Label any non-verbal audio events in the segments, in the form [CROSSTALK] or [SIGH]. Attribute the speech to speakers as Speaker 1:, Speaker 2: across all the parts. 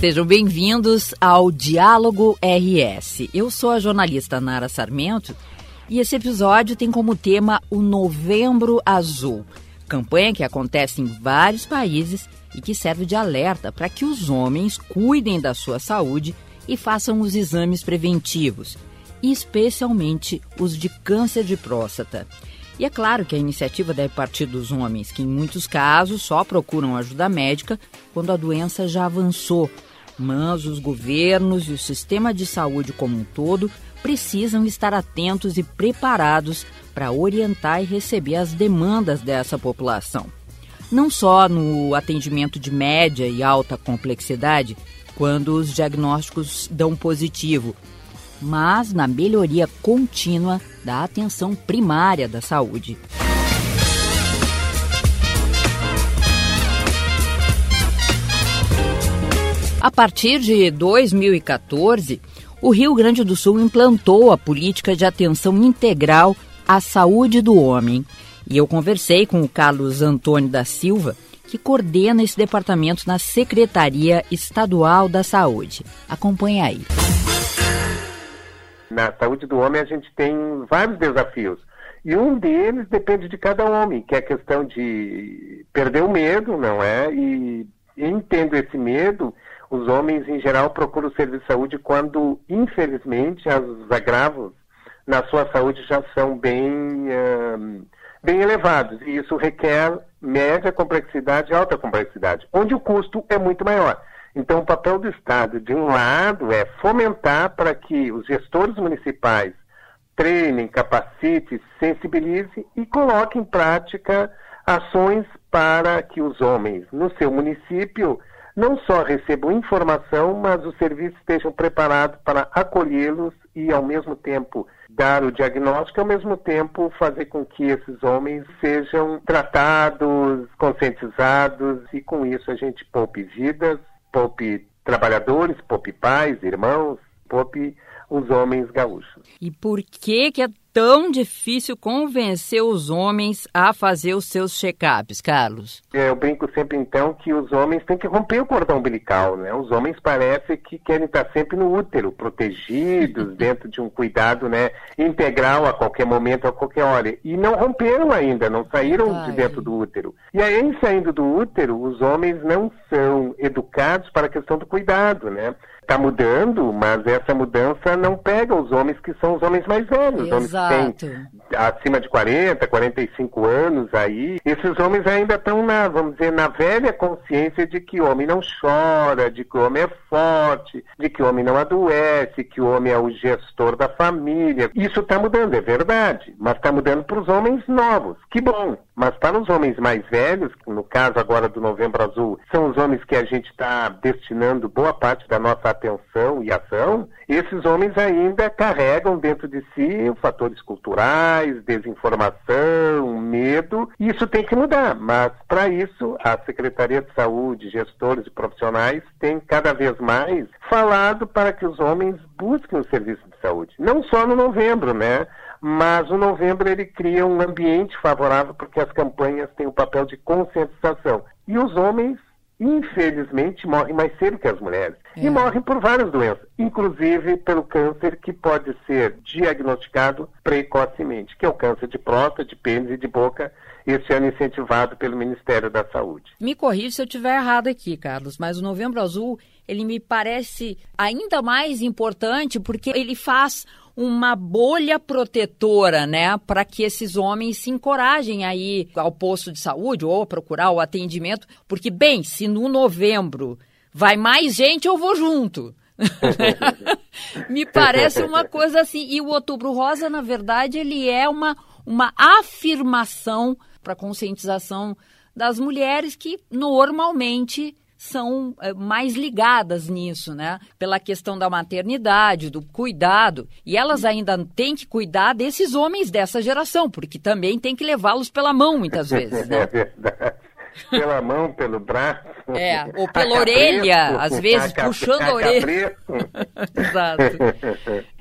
Speaker 1: Sejam bem-vindos ao Diálogo RS. Eu sou a jornalista Nara Sarmento e esse episódio tem como tema o Novembro Azul, campanha que acontece em vários países e que serve de alerta para que os homens cuidem da sua saúde e façam os exames preventivos, especialmente os de câncer de próstata. E é claro que a iniciativa deve partir dos homens, que em muitos casos só procuram ajuda médica quando a doença já avançou mas os governos e o sistema de saúde como um todo precisam estar atentos e preparados para orientar e receber as demandas dessa população. Não só no atendimento de média e alta complexidade, quando os diagnósticos dão positivo, mas na melhoria contínua da atenção primária da saúde. A partir de 2014, o Rio Grande do Sul implantou a política de atenção integral à saúde do homem. E eu conversei com o Carlos Antônio da Silva, que coordena esse departamento na Secretaria Estadual da Saúde. Acompanhe aí.
Speaker 2: Na saúde do homem, a gente tem vários desafios. E um deles depende de cada homem, que é a questão de perder o medo, não é? E entendo esse medo os homens, em geral, procuram o serviço de saúde quando, infelizmente, os agravos na sua saúde já são bem, bem elevados. E isso requer média complexidade e alta complexidade, onde o custo é muito maior. Então, o papel do Estado, de um lado, é fomentar para que os gestores municipais treinem, capacitem, sensibilizem e coloquem em prática ações para que os homens no seu município não só recebam informação, mas os serviços estejam preparados para acolhê-los e, ao mesmo tempo, dar o diagnóstico, ao mesmo tempo, fazer com que esses homens sejam tratados, conscientizados, e com isso a gente poupe vidas, poupe trabalhadores, poupe pais, irmãos, poupe os homens gaúchos.
Speaker 1: E por que, que é tão difícil convencer os homens a fazer os seus check-ups, Carlos?
Speaker 2: É, eu brinco sempre então que os homens têm que romper o cordão umbilical, né? Os homens parece que querem estar sempre no útero, protegidos, [LAUGHS] dentro de um cuidado, né, integral a qualquer momento, a qualquer hora. E não romperam ainda, não saíram Ai. de dentro do útero. E aí, saindo do útero, os homens não são educados para a questão do cuidado, né? está mudando, mas essa mudança não pega os homens que são os homens mais velhos, Exato. homens que têm acima de 40, 45 anos aí. Esses homens ainda estão na, vamos dizer, na velha consciência de que o homem não chora, de que o homem é forte, de que o homem não adoece, que o homem é o gestor da família. Isso está mudando, é verdade, mas está mudando para os homens novos. Que bom! Mas para os homens mais velhos, no caso agora do Novembro Azul, são os homens que a gente está destinando boa parte da nossa atenção e ação, esses homens ainda carregam dentro de si fatores culturais, desinformação, medo, isso tem que mudar. Mas, para isso, a Secretaria de Saúde, gestores e profissionais têm cada vez mais falado para que os homens busquem o serviço de saúde. Não só no novembro, né? mas o novembro ele cria um ambiente favorável porque as campanhas têm o papel de conscientização. E os homens, infelizmente, morrem mais cedo que as mulheres. É. E morrem por várias doenças, inclusive pelo câncer que pode ser diagnosticado precocemente, que é o câncer de próstata, de pênis e de boca, esse ano incentivado pelo Ministério da Saúde.
Speaker 1: Me corrija se eu estiver errado aqui, Carlos, mas o Novembro Azul, ele me parece ainda mais importante porque ele faz uma bolha protetora, né, para que esses homens se encorajem aí ao posto de saúde ou procurar o atendimento, porque bem, se no novembro vai mais gente, eu vou junto. [LAUGHS] Me parece uma coisa assim. E o Outubro Rosa, na verdade, ele é uma, uma afirmação para conscientização das mulheres que normalmente são é, mais ligadas nisso, né? Pela questão da maternidade, do cuidado. E elas ainda têm que cuidar desses homens dessa geração, porque também tem que levá-los pela mão muitas [LAUGHS] vezes, né?
Speaker 2: É verdade. pela mão, pelo braço.
Speaker 1: É, ou pela orelha, às vezes puxando a orelha. [LAUGHS] Exato.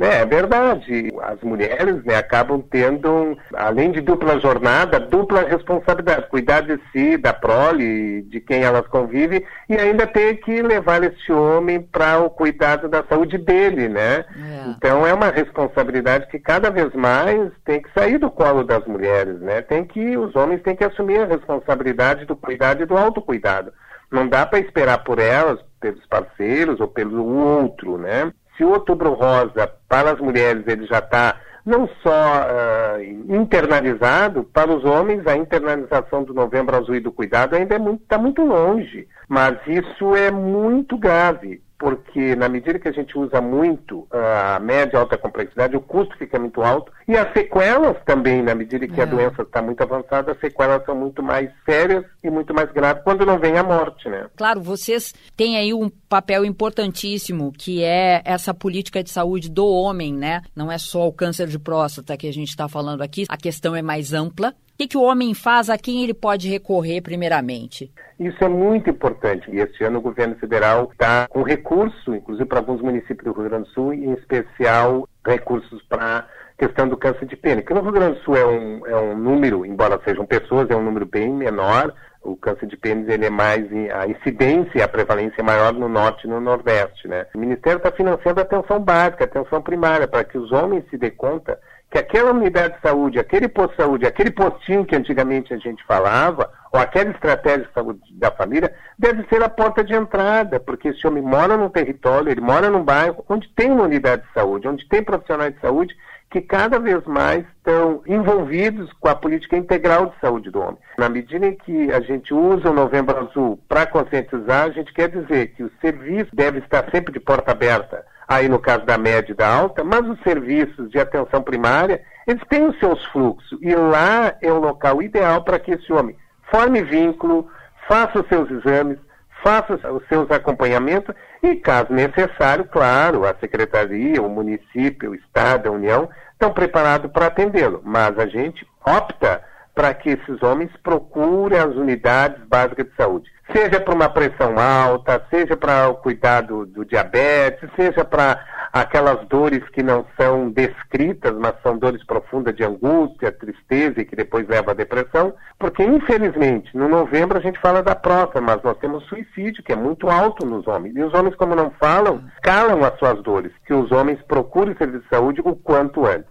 Speaker 2: É, [LAUGHS] é verdade. As mulheres né, acabam tendo, além de dupla jornada, dupla responsabilidade. Cuidar de si, da prole, de quem elas convivem, e ainda ter que levar esse homem para o cuidado da saúde dele, né? É. Então é uma responsabilidade que cada vez mais tem que sair do colo das mulheres, né? Tem que, os homens têm que assumir a responsabilidade do cuidado e do autocuidado. Não dá para esperar por elas, pelos parceiros ou pelo outro, né? Se o Outubro Rosa, para as mulheres, ele já está não só uh, internalizado, para os homens a internalização do Novembro Azul e do cuidado ainda está é muito, tá muito longe. Mas isso é muito grave porque na medida que a gente usa muito a média e alta complexidade, o custo fica muito alto e as sequelas também, na medida que é. a doença está muito avançada, as sequelas são muito mais sérias e muito mais graves quando não vem a morte, né?
Speaker 1: Claro, vocês têm aí um papel importantíssimo que é essa política de saúde do homem, né? Não é só o câncer de próstata que a gente está falando aqui, a questão é mais ampla que, que o homem faz? A quem ele pode recorrer primeiramente?
Speaker 2: Isso é muito importante. E este ano o governo federal está com recurso, inclusive para alguns municípios do Rio Grande do Sul, em especial recursos para questão do câncer de pênis. Porque no Rio Grande do Sul é um, é um número, embora sejam pessoas, é um número bem menor. O câncer de pênis ele é mais a incidência, a prevalência é maior no norte e no nordeste, né? O Ministério está financiando a atenção básica, a atenção primária, para que os homens se dê conta que aquela unidade de saúde, aquele posto de saúde, aquele postinho que antigamente a gente falava, ou aquela estratégia de saúde da família, deve ser a porta de entrada, porque esse homem mora num território, ele mora num bairro onde tem uma unidade de saúde, onde tem profissionais de saúde que cada vez mais estão envolvidos com a política integral de saúde do homem. Na medida em que a gente usa o Novembro Azul para conscientizar, a gente quer dizer que o serviço deve estar sempre de porta aberta aí no caso da média e da alta, mas os serviços de atenção primária, eles têm os seus fluxos, e lá é o local ideal para que esse homem forme vínculo, faça os seus exames, faça os seus acompanhamentos e, caso necessário, claro, a secretaria, o município, o Estado, a União estão preparados para atendê-lo, mas a gente opta para que esses homens procurem as unidades básicas de saúde. Seja para uma pressão alta, seja para o cuidado do diabetes, seja para aquelas dores que não são descritas, mas são dores profundas de angústia, tristeza e que depois leva à depressão, porque infelizmente no novembro a gente fala da próstata, mas nós temos suicídio que é muito alto nos homens. E os homens, como não falam, calam as suas dores, que os homens procurem serviço de saúde o quanto antes.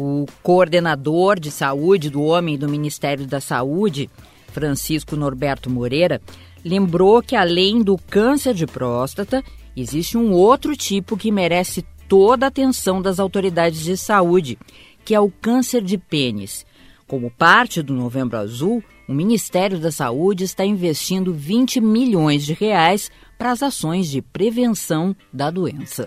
Speaker 1: O coordenador de saúde do homem do Ministério da Saúde, Francisco Norberto Moreira, lembrou que além do câncer de próstata, existe um outro tipo que merece toda a atenção das autoridades de saúde, que é o câncer de pênis. Como parte do Novembro Azul, o Ministério da Saúde está investindo 20 milhões de reais para as ações de prevenção da doença.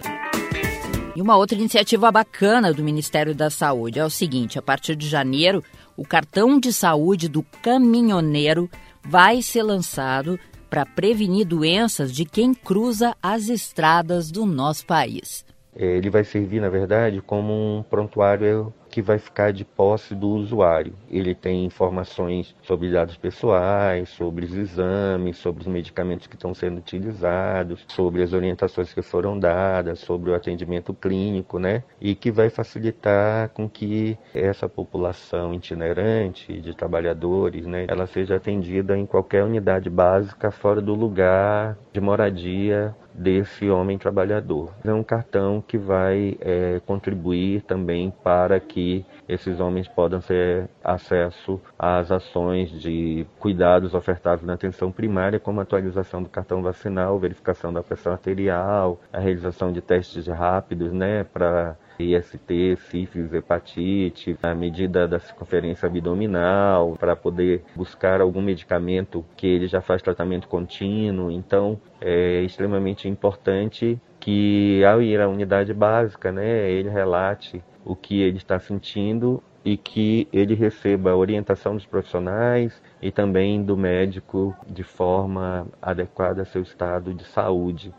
Speaker 1: E uma outra iniciativa bacana do Ministério da Saúde é o seguinte: a partir de janeiro, o cartão de saúde do caminhoneiro vai ser lançado para prevenir doenças de quem cruza as estradas do nosso país.
Speaker 3: É, ele vai servir, na verdade, como um prontuário que vai ficar de posse do usuário. Ele tem informações sobre dados pessoais, sobre os exames, sobre os medicamentos que estão sendo utilizados, sobre as orientações que foram dadas, sobre o atendimento clínico, né? E que vai facilitar com que essa população itinerante de trabalhadores, né, ela seja atendida em qualquer unidade básica fora do lugar de moradia desse homem trabalhador. É um cartão que vai é, contribuir também para que esses homens possam ter acesso às ações de cuidados ofertados na atenção primária, como atualização do cartão vacinal, verificação da pressão arterial, a realização de testes rápidos, né, para IST, sífilis, hepatite, a medida da circunferência abdominal, para poder buscar algum medicamento que ele já faz tratamento contínuo. Então, é extremamente importante que ao ir à unidade básica, né, ele relate o que ele está sentindo e que ele receba a orientação dos profissionais e também do médico de forma adequada ao seu estado de saúde.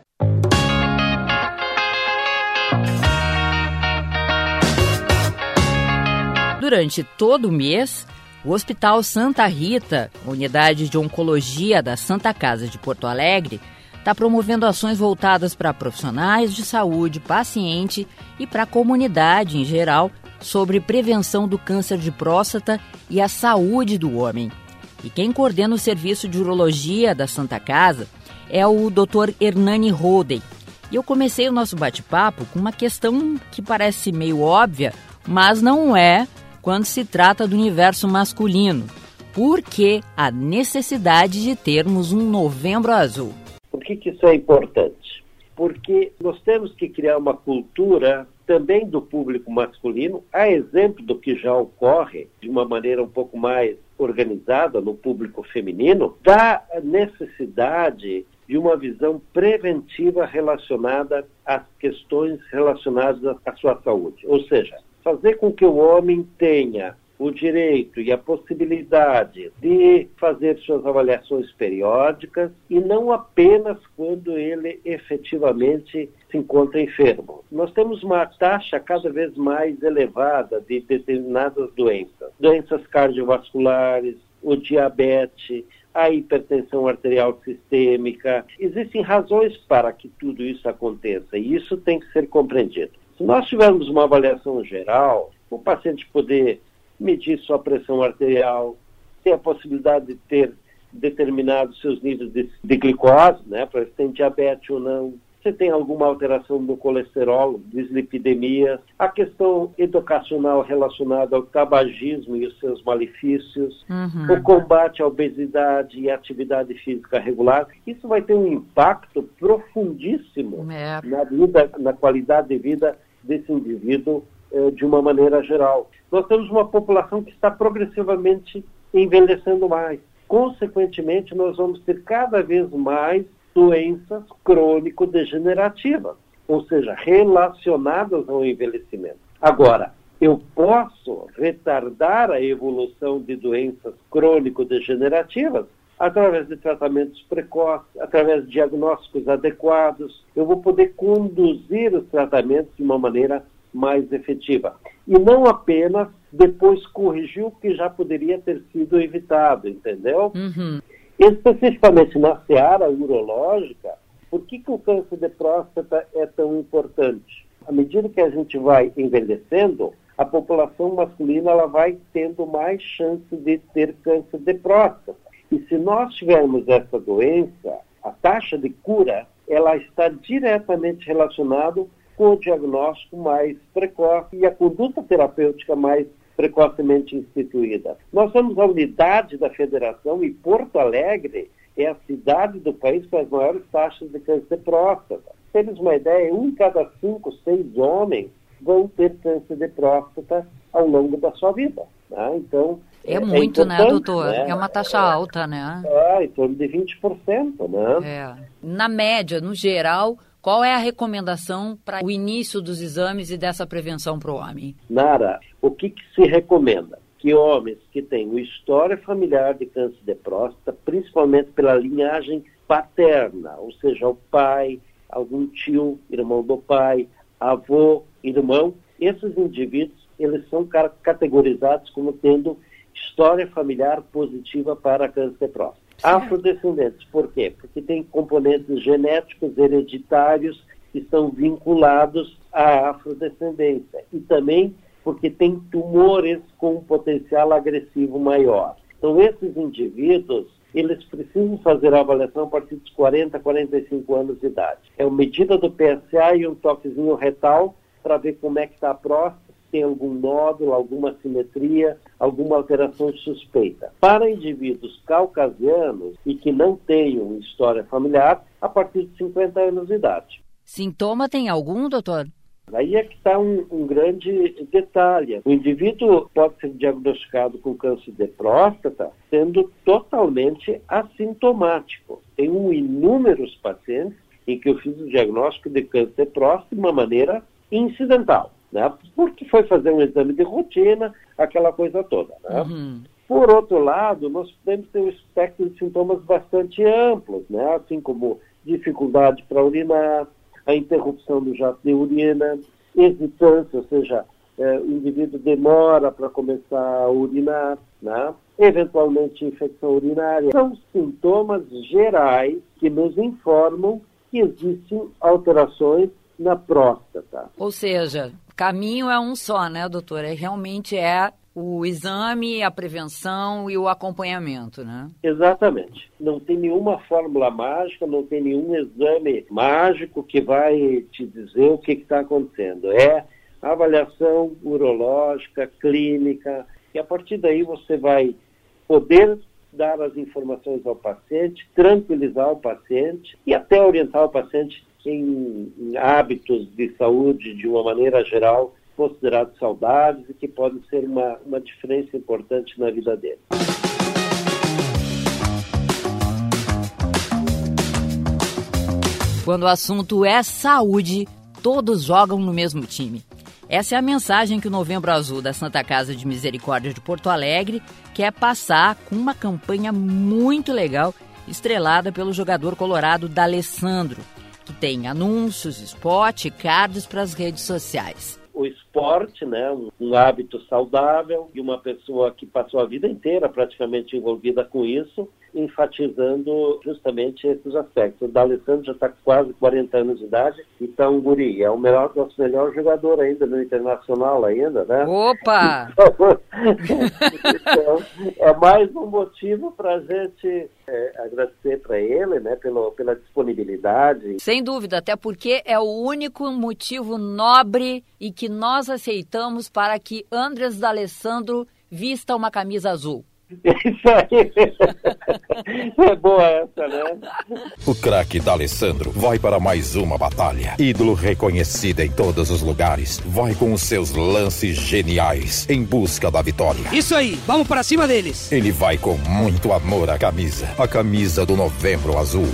Speaker 1: Durante todo o mês, o Hospital Santa Rita, unidade de oncologia da Santa Casa de Porto Alegre, está promovendo ações voltadas para profissionais de saúde, paciente e para a comunidade em geral sobre prevenção do câncer de próstata e a saúde do homem. E quem coordena o serviço de urologia da Santa Casa é o Dr. Hernani Roden. E eu comecei o nosso bate-papo com uma questão que parece meio óbvia, mas não é quando se trata do universo masculino. Por que a necessidade de termos um novembro azul?
Speaker 4: Por que, que isso é importante? Porque nós temos que criar uma cultura também do público masculino, a exemplo do que já ocorre de uma maneira um pouco mais organizada no público feminino, da necessidade de uma visão preventiva relacionada às questões relacionadas à sua saúde. Ou seja, fazer com que o homem tenha o direito e a possibilidade de fazer suas avaliações periódicas e não apenas quando ele efetivamente se encontra enfermo. Nós temos uma taxa cada vez mais elevada de determinadas doenças, doenças cardiovasculares, o diabetes, a hipertensão arterial sistêmica. Existem razões para que tudo isso aconteça e isso tem que ser compreendido. Se nós tivermos uma avaliação geral, o paciente poder medir sua pressão arterial, ter a possibilidade de ter determinados seus níveis de, de glicose, né, para se tem diabetes ou não, se tem alguma alteração no colesterol, dislipidemia, a questão educacional relacionada ao tabagismo e os seus malefícios, uhum. o combate à obesidade e atividade física regular, isso vai ter um impacto profundíssimo é. na vida, na qualidade de vida desse indivíduo eh, de uma maneira geral. Nós temos uma população que está progressivamente envelhecendo mais. Consequentemente, nós vamos ter cada vez mais doenças crônico-degenerativas, ou seja, relacionadas ao envelhecimento. Agora, eu posso retardar a evolução de doenças crônico-degenerativas através de tratamentos precoces, através de diagnósticos adequados. Eu vou poder conduzir os tratamentos de uma maneira mais efetiva. E não apenas depois corrigir o que já poderia ter sido evitado, entendeu? Uhum. Especificamente na seara urológica, por que, que o câncer de próstata é tão importante? À medida que a gente vai envelhecendo, a população masculina ela vai tendo mais chance de ter câncer de próstata. E se nós tivermos essa doença, a taxa de cura ela está diretamente relacionada com o diagnóstico mais precoce e a conduta terapêutica mais precocemente instituída. Nós temos a unidade da federação e Porto Alegre é a cidade do país com as maiores taxas de câncer de próstata. Temos uma ideia, um em cada cinco, seis homens vão ter câncer de próstata ao longo da sua vida. Né? Então,
Speaker 1: é, é muito, é né, doutor? Né? É uma taxa alta, né?
Speaker 4: É, em torno de 20%, né?
Speaker 1: É. Na média, no geral, qual é a recomendação para o início dos exames e dessa prevenção para o homem?
Speaker 4: Nara, o que, que se recomenda? Que homens que têm história familiar de câncer de próstata, principalmente pela linhagem paterna, ou seja, o pai, algum tio, irmão do pai, avô, irmão, esses indivíduos eles são categorizados como tendo história familiar positiva para câncer de próstata. Afrodescendentes, por quê? Porque tem componentes genéticos hereditários que estão vinculados à afrodescendência e também porque tem tumores com um potencial agressivo maior. Então, esses indivíduos, eles precisam fazer a avaliação a partir dos 40, 45 anos de idade. É uma medida do PSA e um toquezinho retal para ver como é que está a próstata, tem algum nódulo, alguma simetria, alguma alteração suspeita. Para indivíduos caucasianos e que não tenham história familiar, a partir de 50 anos de idade.
Speaker 1: Sintoma tem algum, doutor?
Speaker 4: Aí é que está um, um, grande detalhe. O indivíduo pode ser diagnosticado com câncer de próstata sendo totalmente assintomático. Tem um inúmeros pacientes em que eu fiz o diagnóstico de câncer de próstata de uma maneira incidental né? porque foi fazer um exame de rotina, aquela coisa toda. Né? Uhum. Por outro lado, nós podemos ter um espectro de sintomas bastante amplos, né? assim como dificuldade para urinar, a interrupção do jato de urina, hesitância, ou seja, é, o indivíduo demora para começar a urinar, né? eventualmente infecção urinária. São sintomas gerais que nos informam que existem alterações na próstata.
Speaker 1: Ou seja, caminho é um só, né, doutora? Realmente é o exame, a prevenção e o acompanhamento, né?
Speaker 4: Exatamente. Não tem nenhuma fórmula mágica, não tem nenhum exame mágico que vai te dizer o que está acontecendo. É avaliação urológica, clínica, e a partir daí você vai poder dar as informações ao paciente, tranquilizar o paciente e até orientar o paciente em, hábitos de saúde de uma maneira geral considerados saudáveis e que podem ser uma, uma diferença importante na vida dele.
Speaker 1: Quando o assunto é saúde, todos jogam no mesmo time. Essa é a mensagem que o Novembro Azul da Santa Casa de Misericórdia de Porto Alegre quer passar com uma campanha muito legal estrelada pelo jogador colorado D'Alessandro, que tem anúncios, spot e cards para as redes sociais
Speaker 4: esporte, né, um, um, hábito saudável e uma pessoa que passou a vida inteira praticamente envolvida com isso, enfatizando justamente esses aspectos. O D'Alessandro já está com quase 40 anos de idade, então, Guri, é o melhor, nosso melhor jogador ainda no Internacional ainda, né?
Speaker 1: Opa!
Speaker 4: então, é mais um motivo para a gente é, agradecer para ele, né, pelo, pela disponibilidade.
Speaker 1: Sem dúvida, até porque é o único motivo nobre e que nós aceitamos para que Andres D'Alessandro vista uma camisa azul.
Speaker 4: Isso aí. É boa essa, né?
Speaker 5: O craque D'Alessandro vai para mais uma batalha. Ídolo reconhecido em todos os lugares. Vai com os seus lances geniais em busca da vitória.
Speaker 6: Isso aí, vamos para cima deles.
Speaker 5: Ele vai com muito amor à camisa. A camisa do Novembro Azul.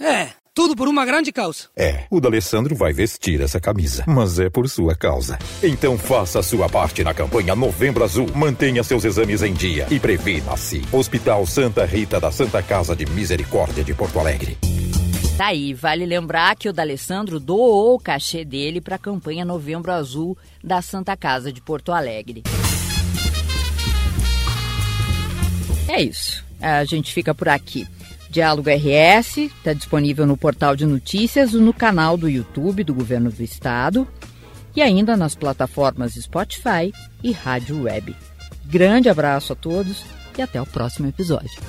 Speaker 6: É, tudo por uma grande causa.
Speaker 5: É, o D'Alessandro vai vestir essa camisa, mas é por sua causa. Então faça a sua parte na campanha Novembro Azul. Mantenha seus exames em dia e previna-se. Hospital Santa Rita da Santa Casa de Misericórdia de Porto Alegre.
Speaker 1: Tá aí, vale lembrar que o D'Alessandro doou o cachê dele para a campanha Novembro Azul da Santa Casa de Porto Alegre. É isso. A gente fica por aqui. Diálogo RS está disponível no portal de notícias, no canal do YouTube do Governo do Estado e ainda nas plataformas Spotify e Rádio Web. Grande abraço a todos e até o próximo episódio.